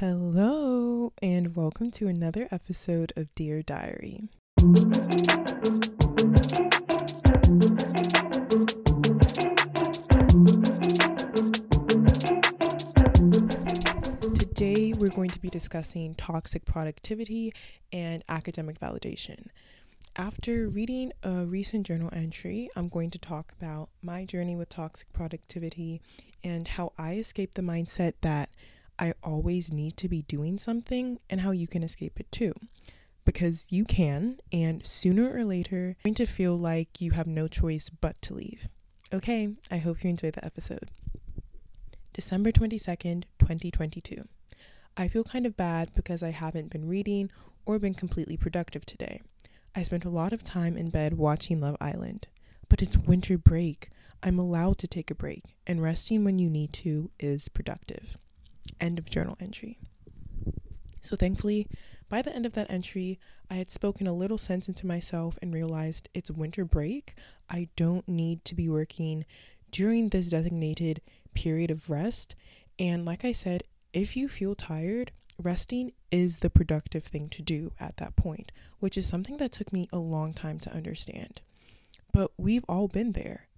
Hello, and welcome to another episode of Dear Diary. Today, we're going to be discussing toxic productivity and academic validation. After reading a recent journal entry, I'm going to talk about my journey with toxic productivity and how I escaped the mindset that I always need to be doing something and how you can escape it too. Because you can, and sooner or later, you're going to feel like you have no choice but to leave. Okay, I hope you enjoyed the episode. December 22nd, 2022. I feel kind of bad because I haven't been reading or been completely productive today. I spent a lot of time in bed watching Love Island. But it's winter break. I'm allowed to take a break, and resting when you need to is productive. End of journal entry. So, thankfully, by the end of that entry, I had spoken a little sense into myself and realized it's winter break. I don't need to be working during this designated period of rest. And like I said, if you feel tired, resting is the productive thing to do at that point, which is something that took me a long time to understand. But we've all been there.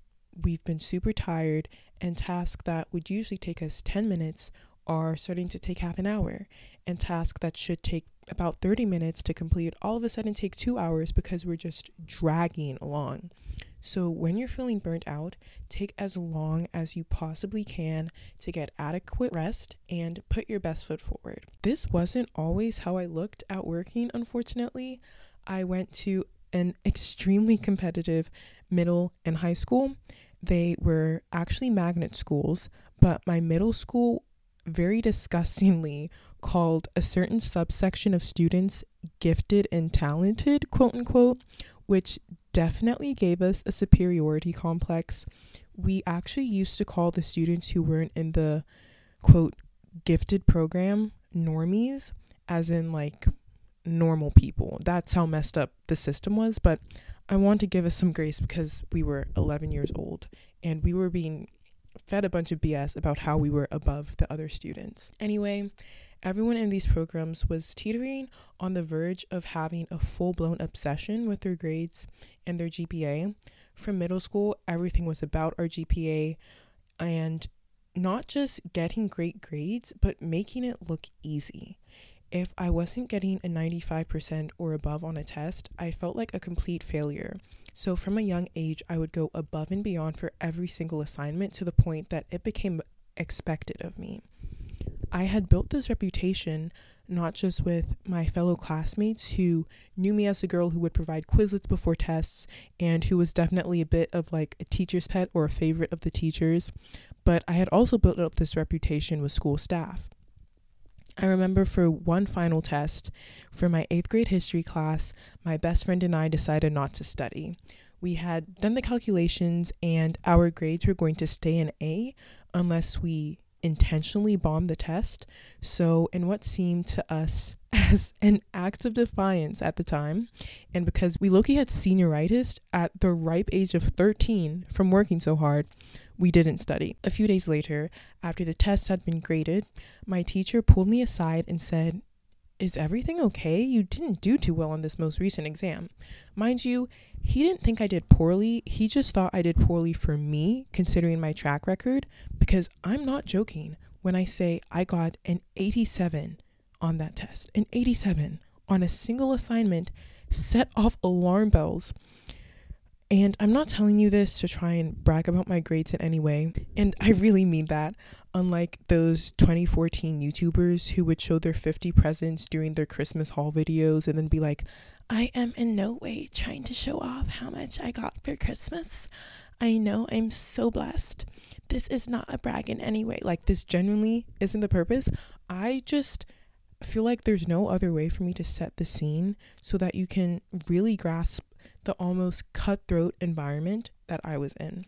We've been super tired, and tasks that would usually take us 10 minutes are starting to take half an hour, and tasks that should take about 30 minutes to complete all of a sudden take two hours because we're just dragging along. So, when you're feeling burnt out, take as long as you possibly can to get adequate rest and put your best foot forward. This wasn't always how I looked at working, unfortunately. I went to an extremely competitive middle and high school. They were actually magnet schools, but my middle school very disgustingly called a certain subsection of students gifted and talented, quote unquote, which definitely gave us a superiority complex. We actually used to call the students who weren't in the quote gifted program normies, as in like normal people. That's how messed up the system was. But I want to give us some grace because we were 11 years old and we were being fed a bunch of BS about how we were above the other students. Anyway, everyone in these programs was teetering on the verge of having a full blown obsession with their grades and their GPA. From middle school, everything was about our GPA and not just getting great grades, but making it look easy. If I wasn't getting a 95% or above on a test, I felt like a complete failure. So, from a young age, I would go above and beyond for every single assignment to the point that it became expected of me. I had built this reputation not just with my fellow classmates who knew me as a girl who would provide Quizlets before tests and who was definitely a bit of like a teacher's pet or a favorite of the teachers, but I had also built up this reputation with school staff. I remember for one final test for my eighth grade history class, my best friend and I decided not to study. We had done the calculations, and our grades were going to stay an A unless we intentionally bombed the test. So, in what seemed to us as an act of defiance at the time, and because we Loki had senioritis at the ripe age of 13 from working so hard, we didn't study. A few days later, after the test had been graded, my teacher pulled me aside and said, Is everything okay? You didn't do too well on this most recent exam. Mind you, he didn't think I did poorly. He just thought I did poorly for me, considering my track record, because I'm not joking when I say I got an 87 on that test. An 87 on a single assignment set off alarm bells. And I'm not telling you this to try and brag about my grades in any way. And I really mean that. Unlike those 2014 YouTubers who would show their 50 presents during their Christmas haul videos and then be like, I am in no way trying to show off how much I got for Christmas. I know I'm so blessed. This is not a brag in any way. Like, this genuinely isn't the purpose. I just feel like there's no other way for me to set the scene so that you can really grasp the almost cutthroat environment that I was in.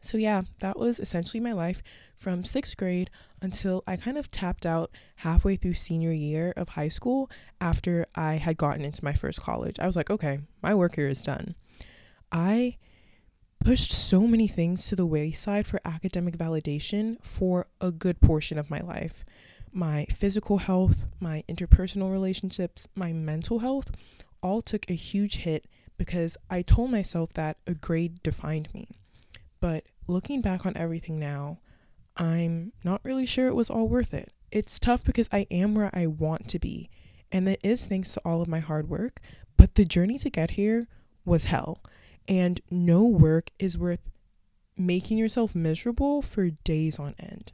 So, yeah, that was essentially my life from sixth grade until I kind of tapped out halfway through senior year of high school after I had gotten into my first college. I was like, okay, my work here is done. I pushed so many things to the wayside for academic validation for a good portion of my life. my physical health, my interpersonal relationships, my mental health all took a huge hit because I told myself that a grade defined me. But looking back on everything now, I'm not really sure it was all worth it. It's tough because I am where I want to be, and that is thanks to all of my hard work, but the journey to get here was hell. And no work is worth making yourself miserable for days on end.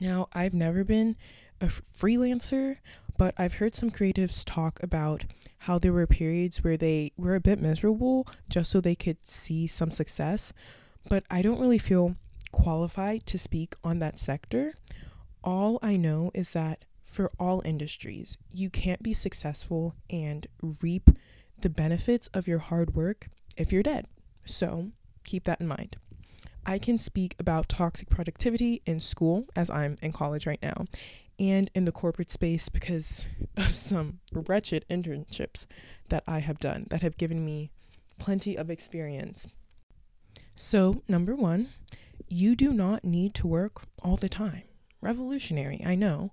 Now, I've never been a freelancer, but I've heard some creatives talk about how there were periods where they were a bit miserable just so they could see some success. But I don't really feel qualified to speak on that sector. All I know is that for all industries, you can't be successful and reap the benefits of your hard work if you're dead. So keep that in mind. I can speak about toxic productivity in school, as I'm in college right now, and in the corporate space because of some wretched internships that I have done that have given me plenty of experience. So, number one, you do not need to work all the time. Revolutionary, I know.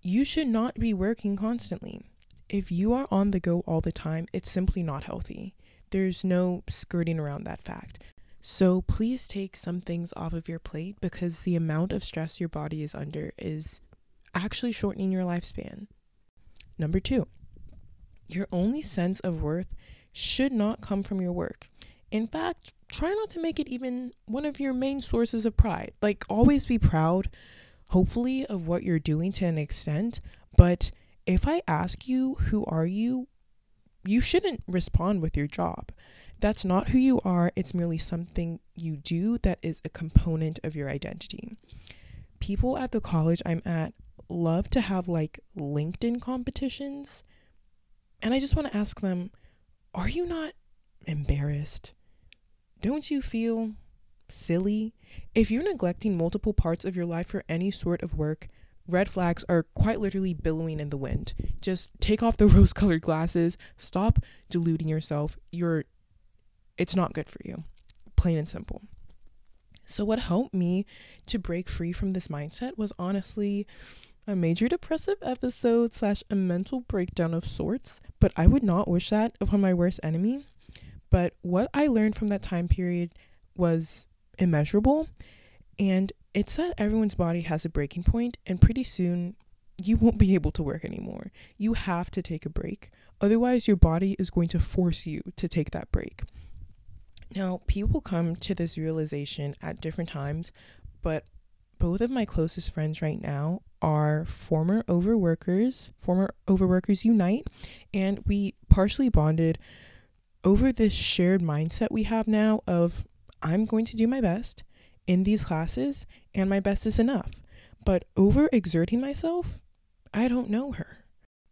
You should not be working constantly. If you are on the go all the time, it's simply not healthy. There's no skirting around that fact. So please take some things off of your plate because the amount of stress your body is under is actually shortening your lifespan. Number two, your only sense of worth should not come from your work. In fact, try not to make it even one of your main sources of pride. Like, always be proud, hopefully, of what you're doing to an extent. But if I ask you, who are you? You shouldn't respond with your job. That's not who you are, it's merely something you do that is a component of your identity. People at the college I'm at love to have like LinkedIn competitions. And I just want to ask them, are you not embarrassed? Don't you feel silly? If you're neglecting multiple parts of your life for any sort of work, red flags are quite literally billowing in the wind. Just take off the rose colored glasses, stop deluding yourself. You're it's not good for you. Plain and simple. So, what helped me to break free from this mindset was honestly a major depressive episode slash a mental breakdown of sorts, but I would not wish that upon my worst enemy. But what I learned from that time period was immeasurable, and it's that everyone's body has a breaking point, and pretty soon you won't be able to work anymore. You have to take a break. Otherwise, your body is going to force you to take that break. Now, people come to this realization at different times, but both of my closest friends right now are former overworkers, former overworkers unite, and we partially bonded over this shared mindset we have now of I'm going to do my best in these classes and my best is enough. But over exerting myself, I don't know her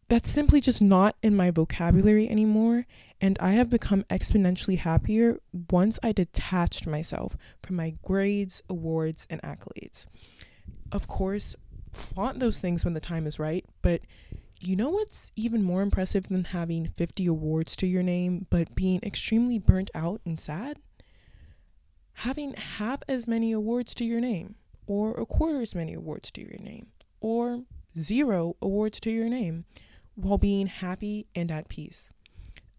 that's simply just not in my vocabulary anymore. And I have become exponentially happier once I detached myself from my grades, awards, and accolades. Of course, flaunt those things when the time is right, but you know what's even more impressive than having 50 awards to your name, but being extremely burnt out and sad? Having half as many awards to your name, or a quarter as many awards to your name, or zero awards to your name while being happy and at peace.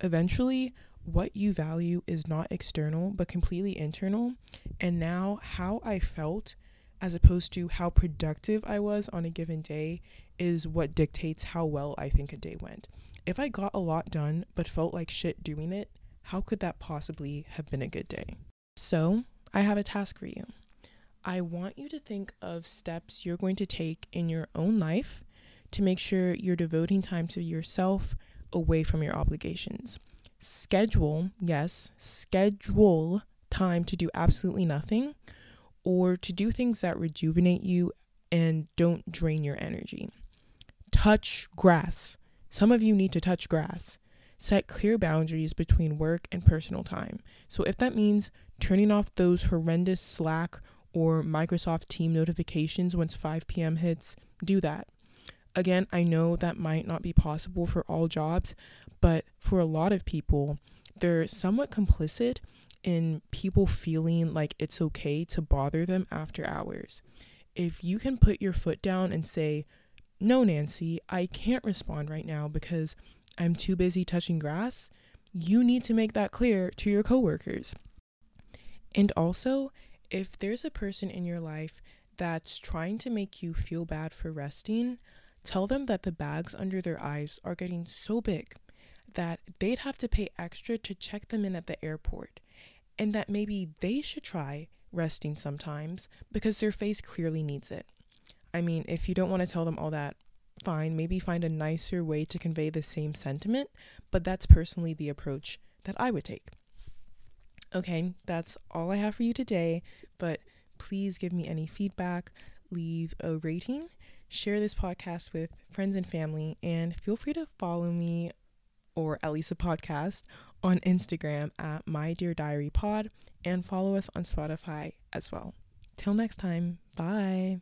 Eventually, what you value is not external but completely internal. And now, how I felt as opposed to how productive I was on a given day is what dictates how well I think a day went. If I got a lot done but felt like shit doing it, how could that possibly have been a good day? So, I have a task for you. I want you to think of steps you're going to take in your own life to make sure you're devoting time to yourself away from your obligations. Schedule, yes, schedule time to do absolutely nothing or to do things that rejuvenate you and don't drain your energy. Touch grass. Some of you need to touch grass. Set clear boundaries between work and personal time. So, if that means turning off those horrendous Slack or Microsoft Team notifications once 5 p.m. hits, do that. Again, I know that might not be possible for all jobs, but for a lot of people, they're somewhat complicit in people feeling like it's okay to bother them after hours. if you can put your foot down and say, No, Nancy, I can't respond right now because I'm too busy touching grass, you need to make that clear to your coworkers. And also, if there's a person in your life that's trying to make you feel bad for resting, tell them that the bags under their eyes are getting so big that they'd have to pay extra to check them in at the airport, and that maybe they should try resting sometimes because their face clearly needs it. I mean, if you don't want to tell them all that, fine, maybe find a nicer way to convey the same sentiment, but that's personally the approach that I would take. Okay, that's all I have for you today, but please give me any feedback, leave a rating, share this podcast with friends and family, and feel free to follow me or at least a podcast on Instagram at My Dear Diary Pod and follow us on Spotify as well. Till next time, bye.